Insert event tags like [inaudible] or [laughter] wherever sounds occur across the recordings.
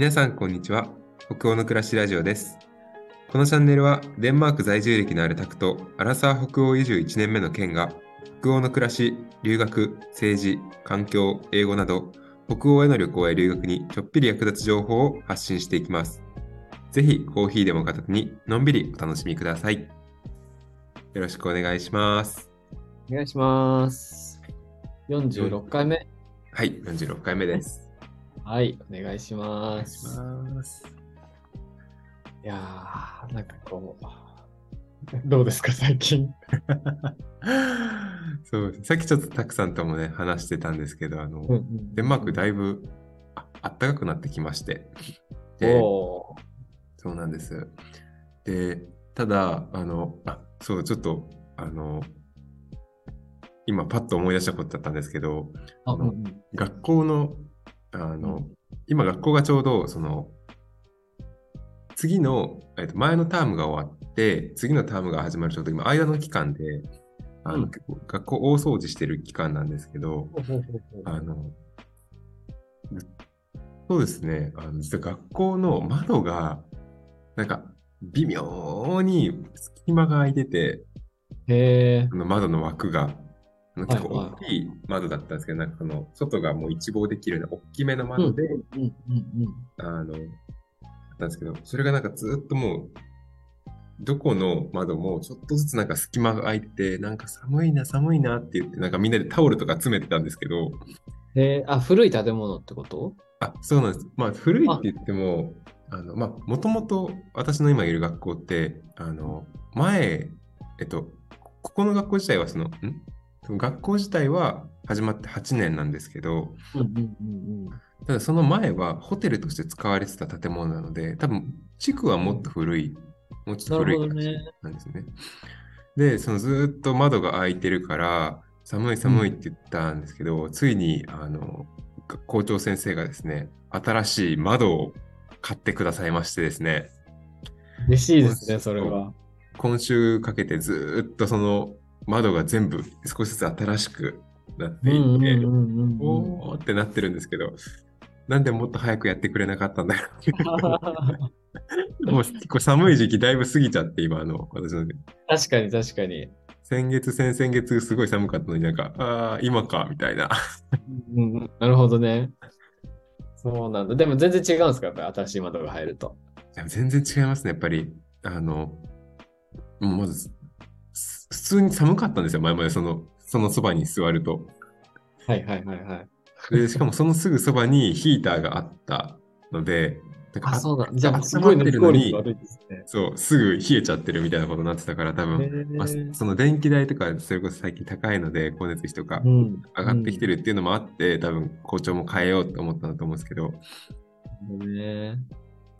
皆さん、こんにちは。北欧の暮らしラジオです。このチャンネルは、デンマーク在住歴のあるタクと、アラサー北欧移住1年目のケンが、北欧の暮らし、留学、政治、環境、英語など、北欧への旅行や留学にちょっぴり役立つ情報を発信していきます。ぜひ、コーヒーでも片手に、のんびりお楽しみください。よろしくお願いします。お願いします。46回目。はい、46回目です。はい、お願いします。ます。いやー、なんかこう、どうですか、最近。[laughs] そうさっきちょっとたくさんともね話してたんですけどあの、うんデンマークだいぶああったかくなってきましてでそうなんですでただあのあそうちょっとあの今パッと思い出したことだったんですけどあ、あのうんうん学校のあの、うん。今学校がちょうどその次の、えっと、前のタームが終わって次のタームが始まるちょうど今間の期間であの、うん。結構学校大掃除してる期間なんですけど、あのそうですね。あの実は学校の窓がなんか微妙に隙間が空いててへあの窓の枠が結構大きい窓だったんですけど、なんかこの外がもう一望できるような大きめの窓で、あの、なんですけど、それがなんかずっともう、どこの窓もちょっとずつなんか隙間が空いてて、なんか寒いな、寒いなって言って、なんかみんなでタオルとか詰めてたんですけど、へーあ、古い建物？ってことあ、そうなんです。まあ、古いって言っても、あの、まあ、もともと私の今いる学校って、あの、前、えっと、ここの学校自体はその、ん？学校自体は始まって8年なんですけど、うんうんうんうん。ただその前はホテルとして使われてた建物なので、多分地区はもっと古い、もうちょっと古い感じなんですね。で、そのずーっと窓が開いてるから、寒い寒いって言ったんですけど、ついにあの校長先生がですね、新しい窓を買ってくださいましてですね、嬉しいですね、それは。今週かけてずーっとその窓が全部少しずつ新しくなっていって、うんうんうんおーってなってるんですけど、なんでもっと早くやってくれなかったんだろう。[laughs] もう結構寒い時期だいぶ過ぎちゃって、今あの、私のね、確かに確かに。先月、先々月すごい寒かったのになんか、ああ、今か、みたいな。うんうんなるほどね。そうなんだ。でも全然違うんですか？やっぱり新しい窓が入ると。全然違いますね、やっぱり。あの、もうまず、す普通に寒かったんですよ、前までその、そのそばに座ると。はいはいはいはい。で、しかもそのすぐそばにヒーターがあったので、あ、そうなんじゃあ、す温ごいってるのに。そう、すぐ冷えちゃってるみたいなことになってたから、多分、まあ、その電気代とか、それこそ最近高いので、光熱費とかうん。上がってきてるっていうのもあって、多分校長も変えようと思ったんだと思うんですけど、うん。ね。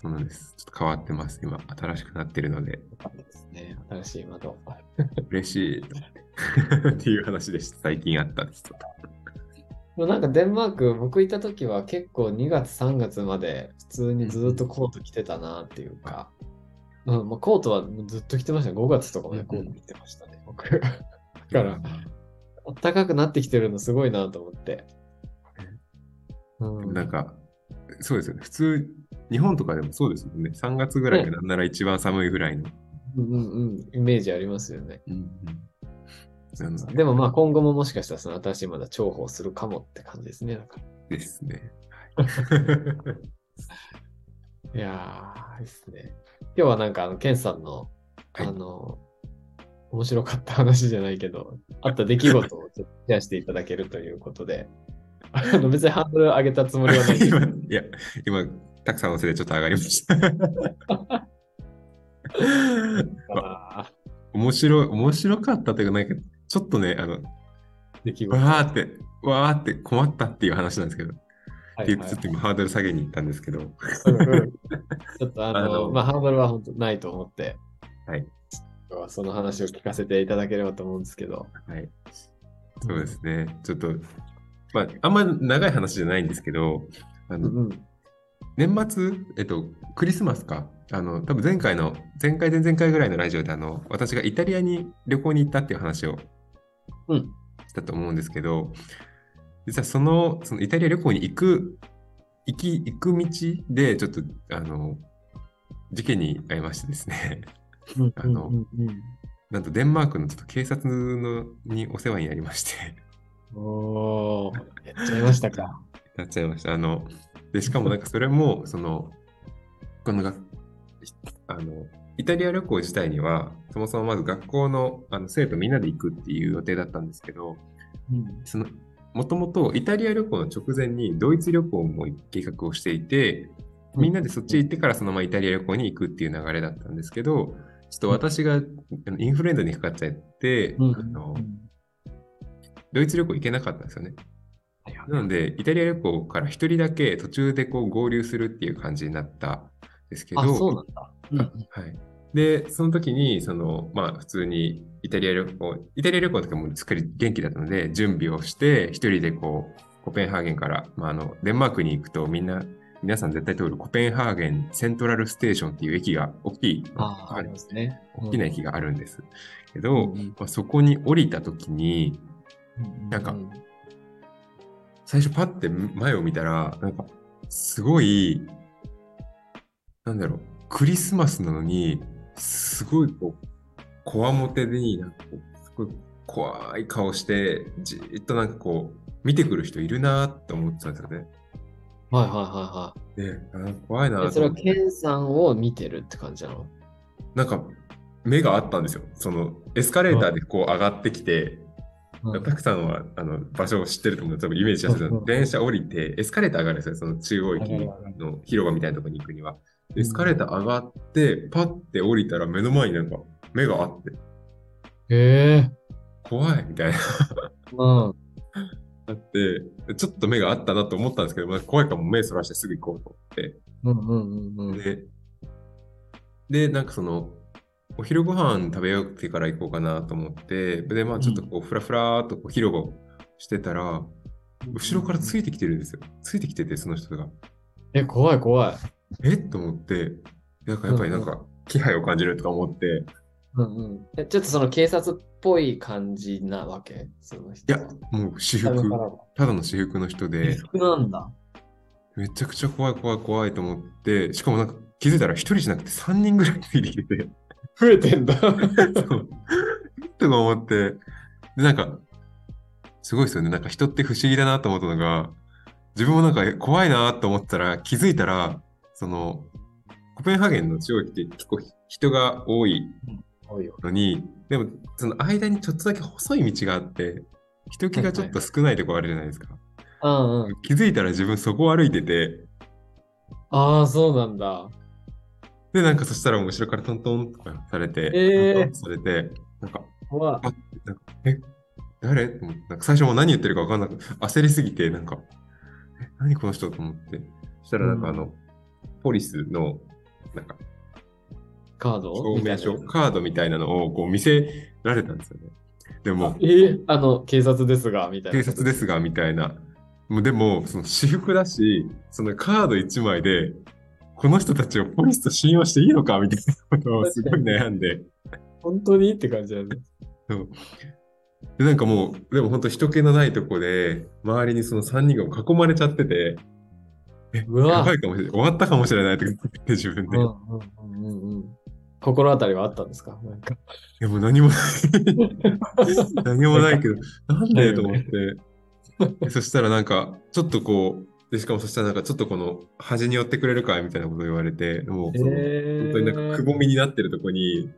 そうなんです。ちょっと変わってます。今、新しくなってるので、ですね。新しい窓。嬉しい [laughs] っていう話でした。最近あったです。なんかデンマーク、僕行った時は結構2月、3月まで普通にずっとコート着てたなっていうか、うん、まあ、コートはずっと着てましたね。5月とかまでコート着てましたね、僕。だから、暖かくなってきてるのすごいなと思って。うん、なんか、そうですよね。普通、日本とかでもそうですもんね。3月ぐらいがなんなら一番寒いぐらいの。うんうんうん、イメージありますよね。うんうんででもまあ今後ももしかしたらその新しいまだ重宝するかもって感じですね。ですね。[laughs] いやー、いいっすね。今日はなんかあの、ケンさんの、はいあの、面白かった話じゃないけど、あった出来事をちょっとシェアしていただけるということで、あの別にハンドル上げたつもりはない [laughs] 今、ど。いや、今、たくさんのせいでちょっと上がりました。あ面白い、面白かったというか、なんか、ちょっとね、あの、ー出来事。わーって、わーって困ったっていう話なんですけど、はいはいちょっと今ハードル下げに行ったんですけど、うんうんちょっとあの、まあハードルは本当ないと思って、はい。その話を聞かせていただければと思うんですけど。はい。そうですね。ちょっと、まあ、あんま長い話じゃないんですけど、あの、うんうん。年末、えっと、クリスマスか。あの、多分前回の、前回、前々回ぐらいのラジオで、あの、私がイタリアに旅行に行ったっていう話をうんしたと思うんですけど、実はその、そのイタリア旅行に行く行き、行く道で、ちょっと、あの、事件に遭いましてですね、うん [laughs] あのうんうんなんとデンマークのちょっと警察のにお世話になりまして、うん、おー、やっちゃいましたか。[laughs] なっちゃいました。あの、で、しかもなんかそれも、その、このが、あの、イタリア旅行自体には、そもそもまず学校のあの生徒みんなで行くっていう予定だったんですけど、うん。その、もともとイタリア旅行の直前にドイツ旅行も計画をしていて、みんなでそっち行ってからそのままイタリア旅行に行くっていう流れだったんですけど、ちょっと私がインフルエンザにかかっちゃって、うん。あのうん。ドイツ旅行行けなかったんですよね。なので、イタリア旅行から一人だけ途中でこう合流するっていう感じになったんですけど、あ、そうなんだ。うんはい。で、その時に、その、まあ、普通にイタリア旅行、イタリア旅行の時はもうすっかり元気だったので、準備をして、一人でこう、コペンハーゲンから、まあ、あの、デンマークに行くとみんな、皆さん絶対通るコペンハーゲンセントラルステーションっていう駅が、大きい、ああ、ありますね。大きな駅があるんです。けど、うんうんまあ、そこに降りた時に、なんかうん最初パッて前を見たら、なんか、すごい、なんだろう、クリスマスなのに、すごいこう、こわもてに、なんかこう、すごい怖い顔して、じーっとなんかこう、見てくる人いるなーって思ってたんですよね。はいはいはいないはい。えそれは。ケンさんを見てるって感じなの？なんか、目があったんですよ。その、エスカレーターでこう上がってきて、うんたくさんはあの場所を知ってると思う多分イメージしやすい電車降りて、エスカレーター上がるんですよ、その中央駅の広場みたいなところに行くには。うんエスカレーター上がって、パッて降りたら目の前になんか目があって、へえ。怖いみたいな。うん。あって、ちょっと目があったなと思ったんですけど、まあ、怖いからもう目そらしてすぐ行こうと思って。うんうんうんうん。で、で、なんかその、お昼ご飯食べようってから行こうかなと思って、で、まあちょっとこう、ふらふらーっとこう広場をしてたら、後ろからついてきてるんですよ。ついてきてて、その人が。え、怖い怖い。え？と思って、なんかやっぱりなんか気配を感じるとか思って、うんうん。え、ちょっとその警察っぽい感じなわけ？その人いや、もう私服。見ただの私服の人で、服なんだ。めちゃくちゃ怖い怖い怖いと思って、しかもなんか気づいたら一人じゃなくて三人ぐらいついてきてて、増えてんだ。そうとか思って、で、なんか、すごいですよね。なんか人って不思議だなと思ったのが、自分もなんかえ怖いなと思ったら、気づいたら、その、コペンハーゲンの中央駅って結構人が多い多いよ。のに、でもその間にちょっとだけ細い道があって、人気がちょっと少ないとこあるじゃないですか。うんうん。気づいたら自分そこを歩いてて、ああ、そうなんだ。で、なんかそしたら後ろからトントンとかされて、えートントンとされて、なんか、怖い。なんかえ、誰？と思ってなんか最初も何言ってるか分かんなく焦りすぎて、なんか、え、何この人と思って。そしたらなんかあの、ポリスの、なんか、カード？証明書、カードみたいなのをこう見せられたんですよね。でも、えーあの、警察ですが、みたいな。警察ですが、みたいな。もうでも、その私服だし、そのカード1枚で、この人たちをポリスと信用していいのかみたいなことをすごい悩んで。本当に？って感じだね。そうで、なんかもう、でも本当人気のないとこで、周りにその3人が囲まれちゃってて、え、うわやばいかもしれない。終わったかもしれないとか言って自分で。うんうんうんうんうん。心当たりはあったんですか？なんか。いやもう何もない。[laughs] 何もないけど、なんで？と思って。でそしたらなんか、ちょっとこう、で、しかもそしたらなんかちょっとこの端に寄ってくれるかいみたいなことを言われて、もうその、本当になんかくぼみになってるとこに、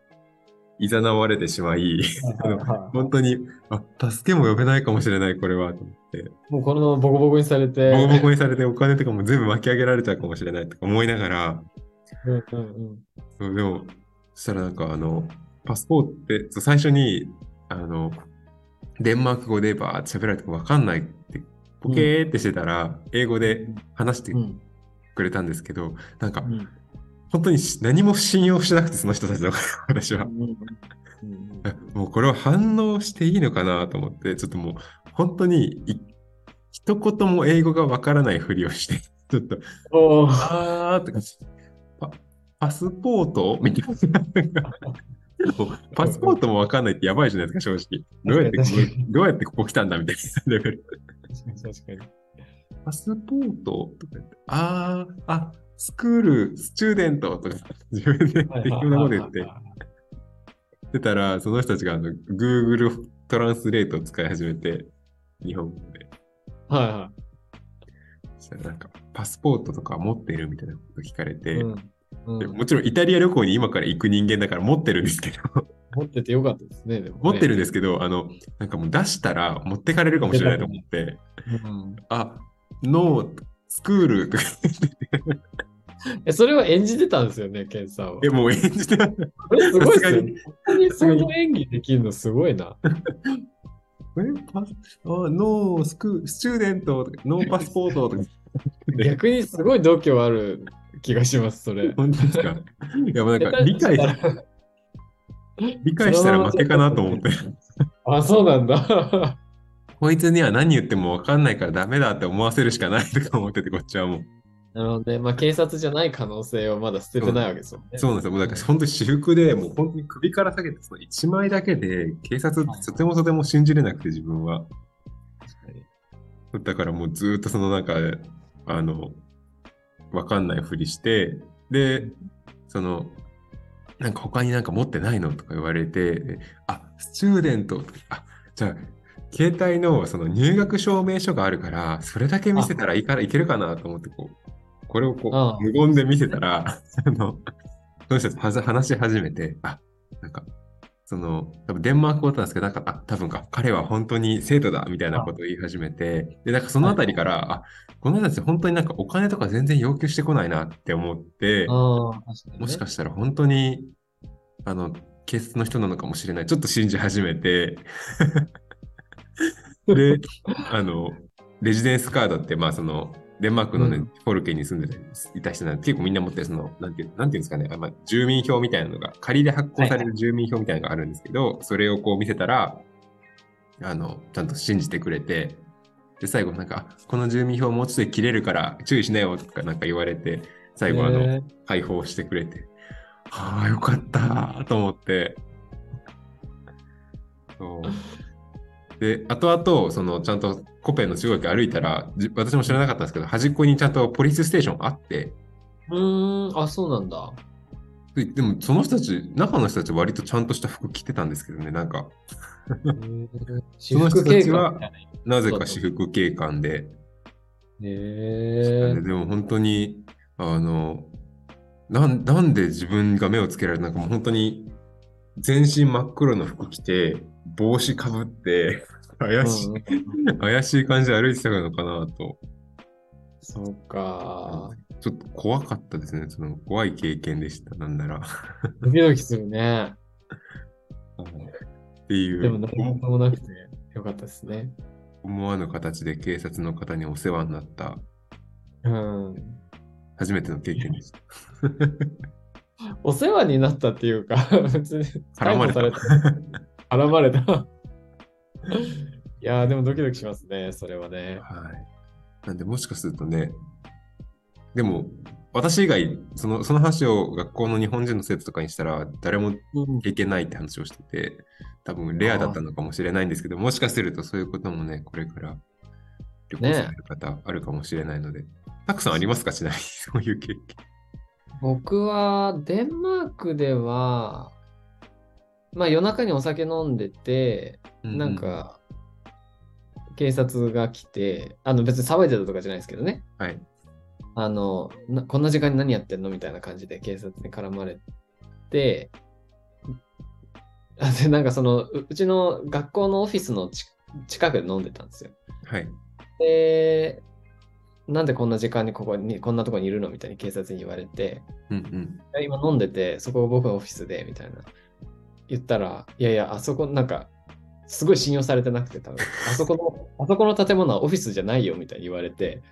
いざなわれてしまい、[laughs] 本当に、あ、助けも呼べないかもしれない、これは、と思って。もうこのままボコボコにされて。ボコボコにされてお金とかも全部巻き上げられちゃうかもしれないとか思いながら、うんうんうん。でも、そしたらなんかあの、パスポートって、最初に、あの、デンマーク語でバーって喋られてわかんないって、ポケーってしてたら、英語で話してうん。くれたんですけど、なんかう、ん。本当にし何も信用してなくて、その人たちの私は。もうこれは反応していいのかなと思って、ちょっともう、本当にい、一言も英語がわからないふりをして、ちょっと、あーとか、パパスポート？みたいな。パスポートもわかんないってやばいじゃないですか、正直。どうやってここどうやってここ来たんだみたいなレベル。確かに。パスポートとか言って、あー、あ、スクール、スチューデントとか自分で適当なこと言って、出たら、その人たちがあの Google トランスレートを使い始めて、日本語で。はいはそしたらなんか、パスポートとか持ってるみたいなこと聞かれい。て、うんうんでもちろんイタリア旅行に今から行く人間だから持ってるんですけど、持っててよかったですね。ね持ってるんですけど、あの、なんかもう出したら持ってかれるかもしれないと思って、うんあ、 no、 school [laughs] とかそれは演じてたんですよね、ケンさんは。え、もう演じてた。これすごいっすよね。本当にその演技できるのすごいな。[laughs] えパスあ no sc student no passport とか。[laughs] 逆にすごい度胸ある気がします、それ。本当ですか？いや、もうなんか理解し、理解したら負けかなと思って。[laughs] あ、そうなんだ。[laughs] こいつには何言っても分かんないからダメだって思わせるしかないとか思ってて、こっちはもう。なるほどね。まあ、警察じゃない可能性をまだ捨ててないわけですよね。そうなんですよ。もうだから本当に私服で、もう本当に首から下げて、その1枚だけで、警察ってとてもとても信じれなくて、自分は。だからもうずーっとそのなんか、あの、わかんないふりして、で、その、なんか他になんか持ってないのとか言われて、であ、スチューデント。あ、じゃあ、携帯のその入学証明書があるから、それだけ見せたらいいからいけるかなと思って、こう、これをこう、無言で見せたら、[laughs] あの、その人話し始めて、あ、なんか、その、多分デンマーク語だったんですけど、なんか、あ、多分か、彼は本当に生徒だ、みたいなことを言い始めて、で、なんかそのあたりから、あ、この人たち本当になんかお金とか全然要求してこないなって思って、ね。もしかしたら本当に、あの、警察の人なのかもしれない。ちょっと信じ始めて、[laughs] で、あの、レジデンスカードって、まあその、デンマークのね、うん。フォルケンに住んでいた人なんで、結構みんな持ってる、その、なんていう、なんていうんですかね、あまあ、住民票みたいなのが、仮で発行される住民票みたいなのがあるんですけど、それをこう見せたら、あの、ちゃんと信じてくれて、で、最後なんか、あこの住民票もうちょっと切れるから注意しなよとかなんか言われて、最後あの、ね解放してくれて、はあ、よかったと思って。そうで、後々、その、ちゃんとコペンの中学歩いたら、じ私も知らなかったんですけど、端っこにちゃんとポリスステーションあって、うーん、あ、そうなんだ。ででも、その人たち、中の人たち割とちゃんとした服着てたんですけどね、なんか、[laughs] その人たちはな。ぜか私服警官で、へえででも本当に、あの、なんなんで自分が目をつけられるなんかもう本当に全身真っ黒の服着て、帽子かぶって、怪しい、うんうん怪しい感じで歩いてたのかなと、そうか。ちょっと怖かったですね。その怖い経験でした、なんなら。ドキドキするね。[laughs] っていう、でも何ともなくてよかったですね。思わぬ形で警察の方にお世話になったうん。初めての経験でした。[laughs] お世話になったっていうか、別に絡まれた。絡まれた。いやー、でもドキドキしますね、それはね。はい。なんで、もしかするとね、でも、私以外、そのその話を学校の日本人の生徒とかにしたら、誰も経験ないって話をしてて、多分レアだったのかもしれないんですけど、もしかするとそういうこともね、これから旅行される方あるかもしれないので、たくさんありますかしないそういう経験。僕はデンマークでは、まあ夜中にお酒飲んでて、なん、か、警察が来て、あの別に騒いでたとかじゃないですけどね。はい。あの、なこんな時間に何やってんのみたいな感じで警察に絡まれて、あでなんかそのう、うちの学校のオフィスのち近くで飲んでたんですよ。はい。で、なんでこんな時間にここに、こんなとこにいるのみたいに警察に言われて、うんうん。今飲んでて、そこが僕のオフィスで、みたいな。言ったら、いやいや、あそこなんか、すごい信用されてなくて、多分あそこの、[laughs] あそこの建物はオフィスじゃないよ、みたいに言われて、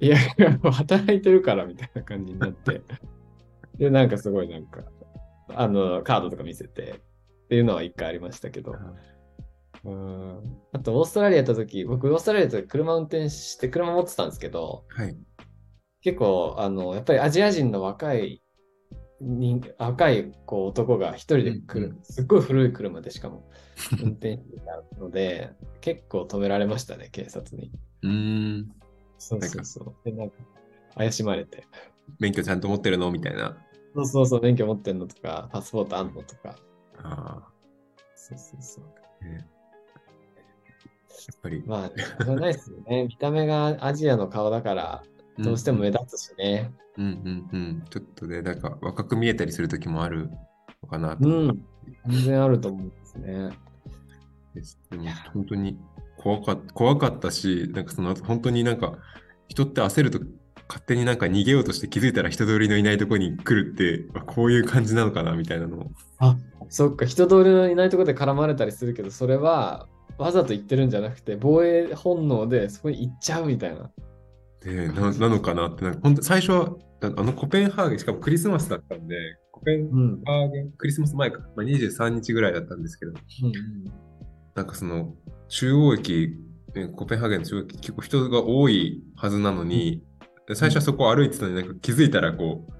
いやいや、[laughs] 働いてるから、みたいな感じになって、で、なんかすごいなんか、あの、カードとか見せて、っていうのは一回ありましたけど、うん。あと、オーストラリア行った時、僕、オーストラリアで車運転して、車持ってたんですけど、はい。結構、あの、やっぱりアジア人の若い人、若いこう男が一人で来る、うんすっごい古い車でしかも運転してたので、結構止められましたね、警察に。うーん。そうそうそう。で、なんか、怪しまれて。免許ちゃんと持ってるの？みたいな。そうそうそう、免許持ってんのとか、パスポートあんのとか。あそうそうそう。あ、ねやっぱり、まあ、ないですよね。見た目がアジアの顔だから、どうしても目立つしね。うんうんうん。ちょっとね、なんか若く見えたりする時もあるのかなと思うん。全然あると思うんですね。うんです。でも本当に怖かった怖かったし、なんかその後本当になんか人って焦ると勝手になんか逃げようとして気づいたら人通りのいないところに来るって、あこういう感じなのかなみたいなのを。あ、そっか、人通りのいないところで絡まれたりするけど、それはわざと言ってるんじゃなくて、防衛本能でそこに行っちゃうみたいな。でななのかなって、なんか本当最初はあのコペンハーゲン、しかもクリスマスだったんで、コペン。ハーゲン、クリスマス前か、まあ、23日ぐらいだったんですけど、うんなんかその中央駅、コペンハーゲンの中央駅、結構人が多いはずなのに、で最初はそこを歩いてたのに、なんか気づいたらこう、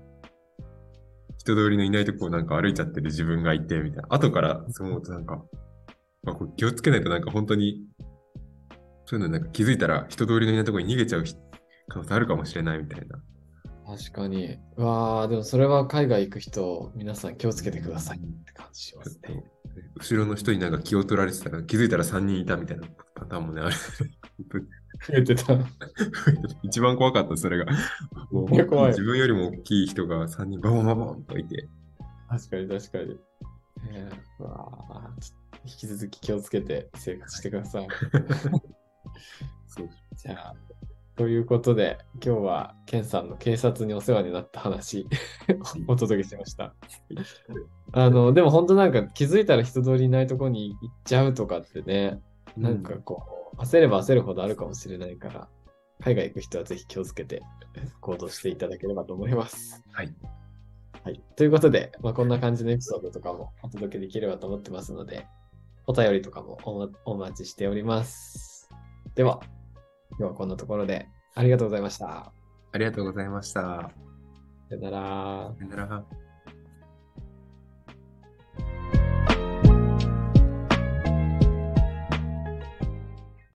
人通りのいないとこをなんか歩いちゃってる自分がいて、みたいな。後からそう思うとなんか、まあ、これ気をつけないとなんか本当に、そういうのなんか気づいたら人通りのいないとこに逃げちゃうひ可能性あるかもしれないみたいな。確かに。うわあ、でもそれは海外行く人、皆さん気をつけてくださいって感じしますね。後ろの人になんか気を取られてたら気づいたら3人いたみたいなパターンもね、ある。本当に増えてた。[laughs] 一番怖かった、それが。もう怖い自分よりも大きい人が3人バボンバボンといて。確かに確かに。えー、うわ引き続き気をつけて生活してください。[laughs] そう [laughs] じゃあ、ということで、今日はケンさんの警察にお世話になった話 [laughs] お届けしました。あの、でも本当なんか気づいたら人通りいないところに行っちゃうとかってね、なんかこう、焦れば焦るほどあるかもしれないから、海外行く人はぜひ気をつけて行動していただければと思います。はい。はい。ということで、まあ、こんな感じのエピソードとかもお届けできればと思ってますので、お便りとかもおお待ちしております。では、今日はこんなところでありがとうございました。ありがとうございました。さよなら。さよなら。